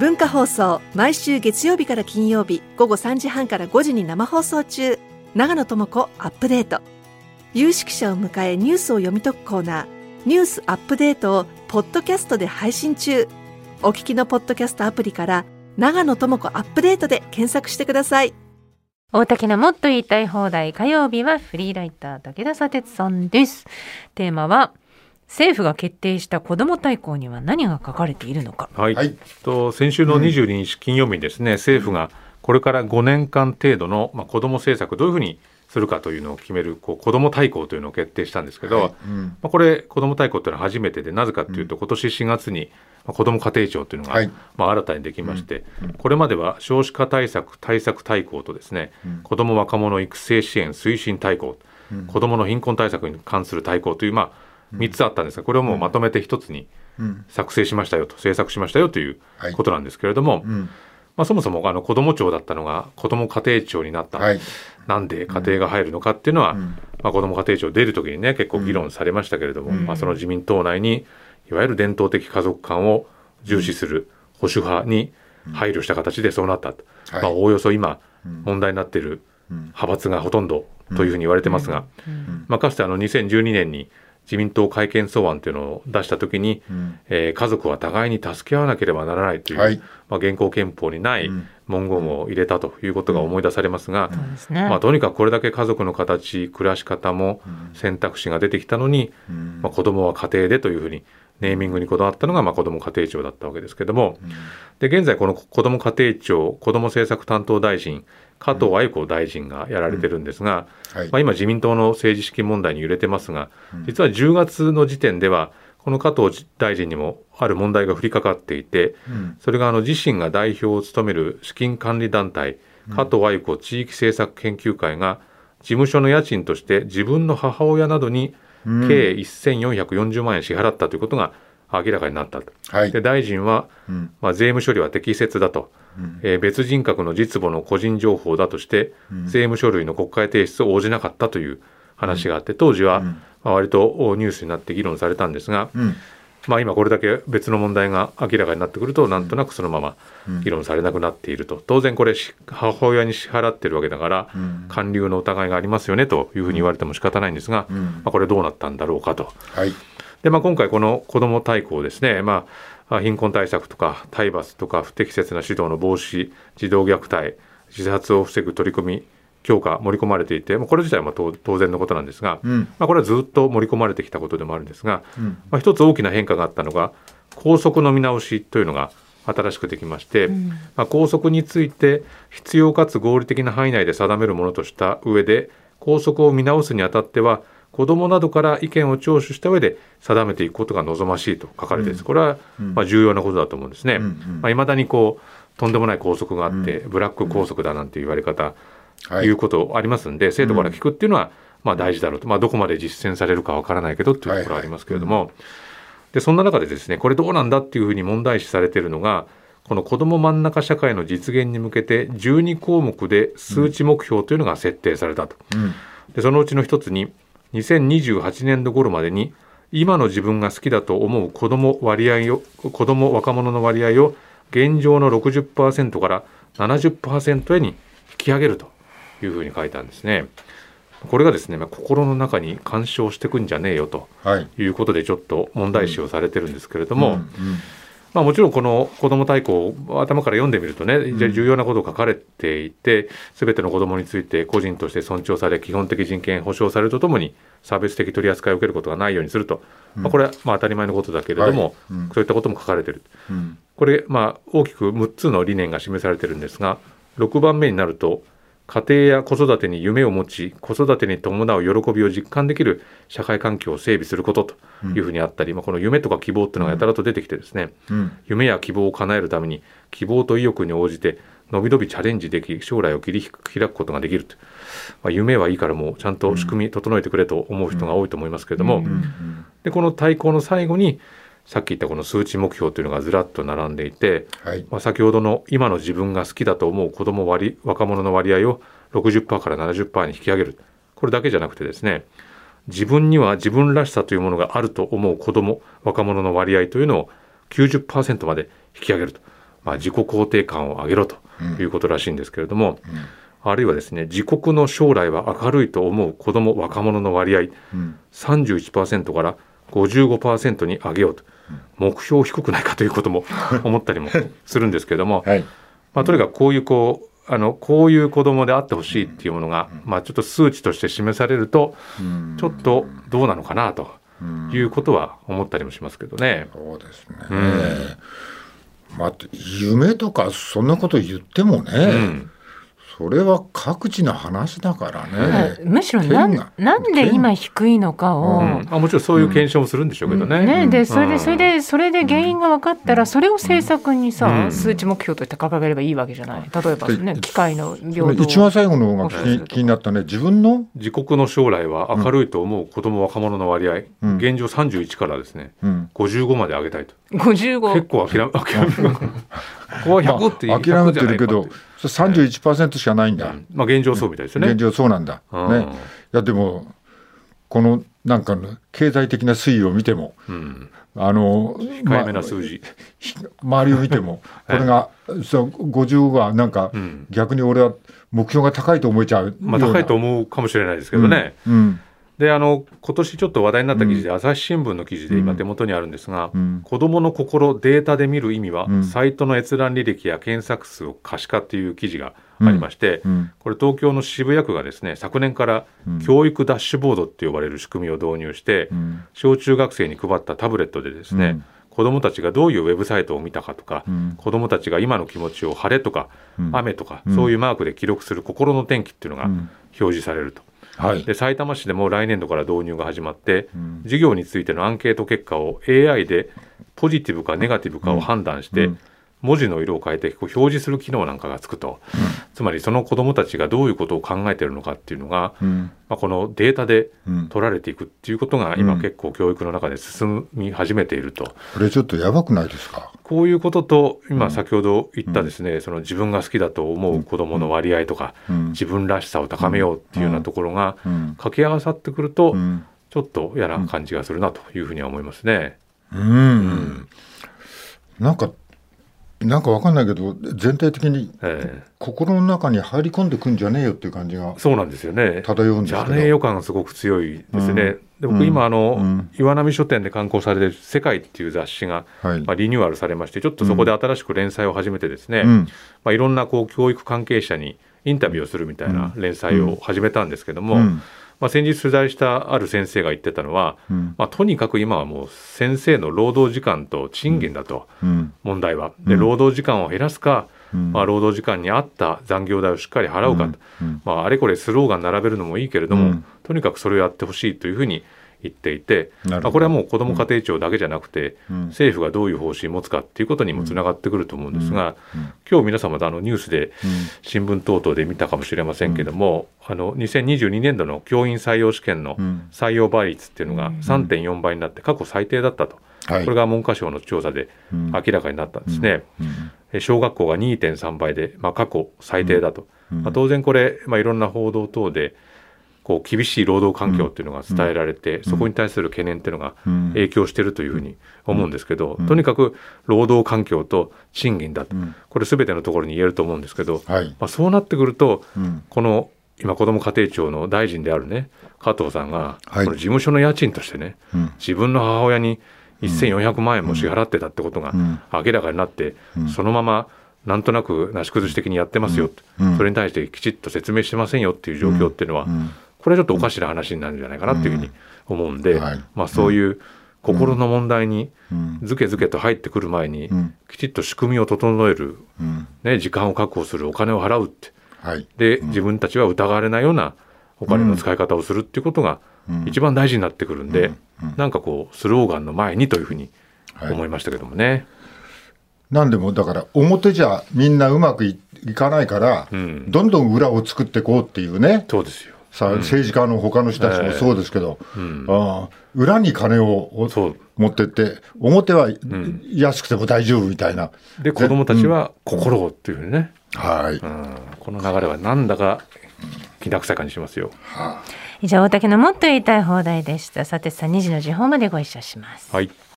文化放送毎週月曜日から金曜日午後3時半から5時に生放送中。長野智子アップデート。有識者を迎えニュースを読み解くコーナー。ニュースアップデートをポッドキャストで配信中。お聞きのポッドキャストアプリから長野智子アップデートで検索してください。大竹のもっと言いたい放題。火曜日はフリーライター武田砂鉄さんです。テーマは政府が決定した子ども大綱には何が書かれているのか。はい、はい、と先週の22日金曜日にですね、うん、政府がこれから5年間程度の、まあ、子ども政策どういうふうにするかというのを決めるこう子ども大綱というのを決定したんですけど、はい。うん、まあ、これ子ども大綱というのは初めてでなぜかというと、今年4月に子ども家庭庁というのが、はい、まあ、新たにできまして、うん、これまでは少子化対策対策大綱とですね、うん、子ども若者育成支援推進大綱、うん、子どもの貧困対策に関する大綱という、まあ、3つあったんですがこれをもうまとめて1つに作成しましたよと制作しましたよということなんですけれども、まあ、そもそもあの子ども庁だったのが子ども家庭庁になった、はい、なんで家庭が入るのかっていうのは、まあ、子ども家庭庁出る時にね結構議論されましたけれども、まあ、その自民党内にいわゆる伝統的家族観を重視する保守派に配慮した形でそうなった、まあ、おおよそ今問題になっている派閥がほとんどというふうに言われてますが、まあ、かつてあの2012年に自民党改憲草案というのを出したときに、うん、えー、家族は互いに助け合わなければならないという、はい、まあ、現行憲法にない文言を入れたということが思い出されますが、うん。まあ、とにかくこれだけ家族の形暮らし方も選択肢が出てきたのに、うん、まあ、子どもは家庭でというふうにネーミングにこだわったのが、まあ、子ども家庭庁だったわけですけれども、で現在この子ども家庭庁子ども政策担当大臣加藤愛子大臣がやられてるんですが、うん。はい、まあ、今自民党の政治資金問題に揺れてますが、実は10月の時点ではこの加藤大臣にもある問題が降りかかっていて、それがあの自身が代表を務める資金管理団体加藤愛子地域政策研究会が事務所の家賃として自分の母親などに計1440万円支払ったということが明らかになった。と、はい、で大臣は、うん、まあ、税務処理は適切だと、うん、えー、別人格の実母の個人情報だとして、うん、税務書類の国会提出を応じなかったという話があって当時は、まあ、割とニュースになって議論されたんですが、まあ、今これだけ別の問題が明らかになってくるとなんとなくそのまま議論されなくなっていると。当然これ母親に支払ってるわけだから還流の疑いがありますよねというふうに言われても仕方ないんですが、まあ、これどうなったんだろうかと。はいで、まあ、今回この子ども大綱ですね、まあ、貧困対策とか体罰とか不適切な指導の防止児童虐待自殺を防ぐ取り組み強化盛り込まれていてこれ自体は当然のことなんですが、うん、まあ、これはずっと盛り込まれてきたことでもあるんですが、うん、まあ、一つ大きな変化があったのが校則の見直しというのが新しくできまして、うん、まあ、校則について必要かつ合理的な範囲内で定めるものとした上で校則を見直すにあたっては子どもなどから意見を聴取した上で定めていくことが望ましいと書かれています、これはまあ重要なことだと思うんですね。いまあ、だにこうとんでもない校則があって、ブラック校則だなんて言われ方、い。うことありますんで生徒から聞くっていうのはまあ大事だろうと、まあ、どこまで実践されるかわからないけどっていうところありますけれども、でそんな中でですねこれどうなんだっていうふうに問題視されているのがこの子ども真ん中社会の実現に向けて12項目で数値目標というのが設定されたと。でそのうちの一つに2028年度頃までに今の自分が好きだと思う子ども割合を子ども若者の割合を現状の60%から70%へに引き上げるというふうに書いたんですね。これがですね、まあ、心の中に干渉してくんじゃねえよということでちょっと問題視をされてるんですけれども、まあ、もちろんこの子ども大綱頭から読んでみるとね、うん、重要なことが書かれていてすべての子どもについて個人として尊重され基本的人権保障されるとともに差別的取り扱いを受けることがないようにすると、うん、まあ、これはまあ当たり前のことだけれども、はい。うん、そういったことも書かれている、これ、まあ、大きく6つの理念が示されているんですが6番目になると家庭や子育てに夢を持ち子育てに伴う喜びを実感できる社会環境を整備することというふうにあったり、うん、まあ、この夢とか希望っていうのがやたらと出てきてですね、うん、夢や希望を叶えるために希望と意欲に応じてのびのびチャレンジでき将来を切り開くことができると、まあ、夢はいいからもうちゃんと仕組み整えてくれと思う人が多いと思いますけれども、でこの対抗の最後にさっき言ったこの数値目標というのがずらっと並んでいて、はい、まあ、先ほどの今の自分が好きだと思う子ども割若者の割合を60%から70%に引き上げる。これだけじゃなくてですね自分には自分らしさというものがあると思う子ども若者の割合というのを90%まで引き上げると。まあ、自己肯定感を上げろということらしいんですけれども、あるいはですね自国の将来は明るいと思う子ども若者の割合、うん、31%から55%に上げようと、目標低くないかということも 思ったりもするんですけれども、はい、まあ、とにかくこういうこうあのこういう子どもであってほしいっていうものが、まあ、ちょっと数値として示されると、ちょっとどうなのかなということは思ったりもしますけどね。そうですね、まあ、夢とかそんなこと言ってもね、うんそれは各地の話だからね。むしろななんで今低いのかを、うん、あもちろんそういう検証もするんでしょうけどね。ねでそれでそれでそれで原因が分かったらそれを政策にさ、数値目標として掲げればいいわけじゃない。例えばね機械の平等。一番最後の方が気気になったね自分の？自国の将来は明るいと思う子ども若者の割合、現状31からですね、うん、55まで上げたいと。55結構諦め諦め ここは100って諦めてるけど。31%しかないんだ、まあ、現状そうみたいですね。現状そうなんだ、ね、いやでもこのなんかの経済的な推移を見ても、うん、あの控えめな数字、ま、周りを見ても これが、そう50はなんか、逆に俺は目標が高いと思えちゃうまあ、高いと思うかもしれないですけどね、うん、うんであの今年ちょっと話題になった記事で、うん、朝日新聞の記事で今手元にあるんですが、うん、子どもの心データで見る意味は、うん、サイトの閲覧履歴や検索数を可視化という記事がありまして、これ東京の渋谷区がですね昨年から教育ダッシュボードって呼ばれる仕組みを導入して、小中学生に配ったタブレットでですね、子どもたちがどういうウェブサイトを見たかとか、うん、子どもたちが今の気持ちを晴れとか、うん、雨とか、そういうマークで記録する心の天気っていうのが表示されると。はい、で埼玉市でも来年度から導入が始まって、うん、授業についてのアンケート結果を AI でポジティブかネガティブかを判断して、うん、文字の色を変えてこう表示する機能なんかがつくと、うん、つまりその子どもたちがどういうことを考えているのかっていうのが、うん、まあ、このデータで取られていくっていうことが今結構教育の中で進み始めていると。これちょっとやばくないですか？こういうことと今先ほど言ったですね、その自分が好きだと思う子どもの割合とか、自分らしさを高めようっていうようなところが掛け合わさってくると、ちょっと嫌な感じがするなというふうには思いますね。うん、うん、なんかなんかわかんないけど全体的に心の中に入り込んでくんじゃねえよっていう感じがそうなんですよね。漂うんですけど。じゃねえよ感がすごく強いですね、うん、で僕今あの、うん、岩波書店で刊行されてる「世界」っていう雑誌が、はい、まあ、リニューアルされましてちょっとそこで新しく連載を始めてですね、うん、まあ、いろんなこう教育関係者にインタビューをするみたいな連載を始めたんですけども、まあ、先日取材したある先生が言ってたのは、うん、まあ、とにかく今はもう先生の労働時間と賃金だと、うん、問題は。で労働時間を減らすか、うん、まあ、労働時間に合った残業代をしっかり払うかと、まあ、あれこれスローガン並べるのもいいけれども、とにかくそれをやってほしいというふうに言っていて、まあ、これはもう子ども家庭庁だけじゃなくて、うん、政府がどういう方針を持つかっていうことにもつながってくると思うんですが、うん。うん、今日皆様あのニュースで新聞等々で見たかもしれませんけども、あの2022年度の教員採用試験の採用倍率っていうのが3.4倍になって過去最低だったと、これが文科省の調査で明らかになったんですね。小学校が2.3倍で、まあ、過去最低だと、まあ、当然これ、まあ、いろんな報道等でこう厳しい労働環境っていうのが伝えられて、うん、そこに対する懸念っていうのが影響しているというふうに思うんですけど、うん、とにかく労働環境と賃金だと、うん、これ全てのところに言えると思うんですけど、はい、まあ、そうなってくると、この今子ども家庭庁の大臣であるね加藤さんが、この事務所の家賃としてね、自分の母親に1400万円も支払ってたってことが明らかになって、そのままなんとなくなし崩し的にやってますよ、それに対してきちっと説明してませんよっていう状況っていうのは、これはちょっとおかしな話になるんじゃないかなっていうふうに思うんで、まあ、そういう心の問題にずけずけと入ってくる前に、きちっと仕組みを整える、ね、時間を確保するお金を払うって、で自分たちは疑われないようなお金の使い方をするっていうことが一番大事になってくるんで、なんかこうスローガンの前にというふうに思いましたけどもね。なんでもだから表じゃみんなうまくいかないから、うん、どんどん裏を作っていこうっていうね。そうですよ。さあ、政治家の他の人たちもそうですけど、えーあ裏に金を持ってって、表は安くても大丈夫みたいな。で、子供たちは心をっていうふうにね、はい、この流れはなんだかきな臭い感じしますよ。以上、大竹のもっと言いたい放題でした。さてさん、2時の時報までご一緒します。はい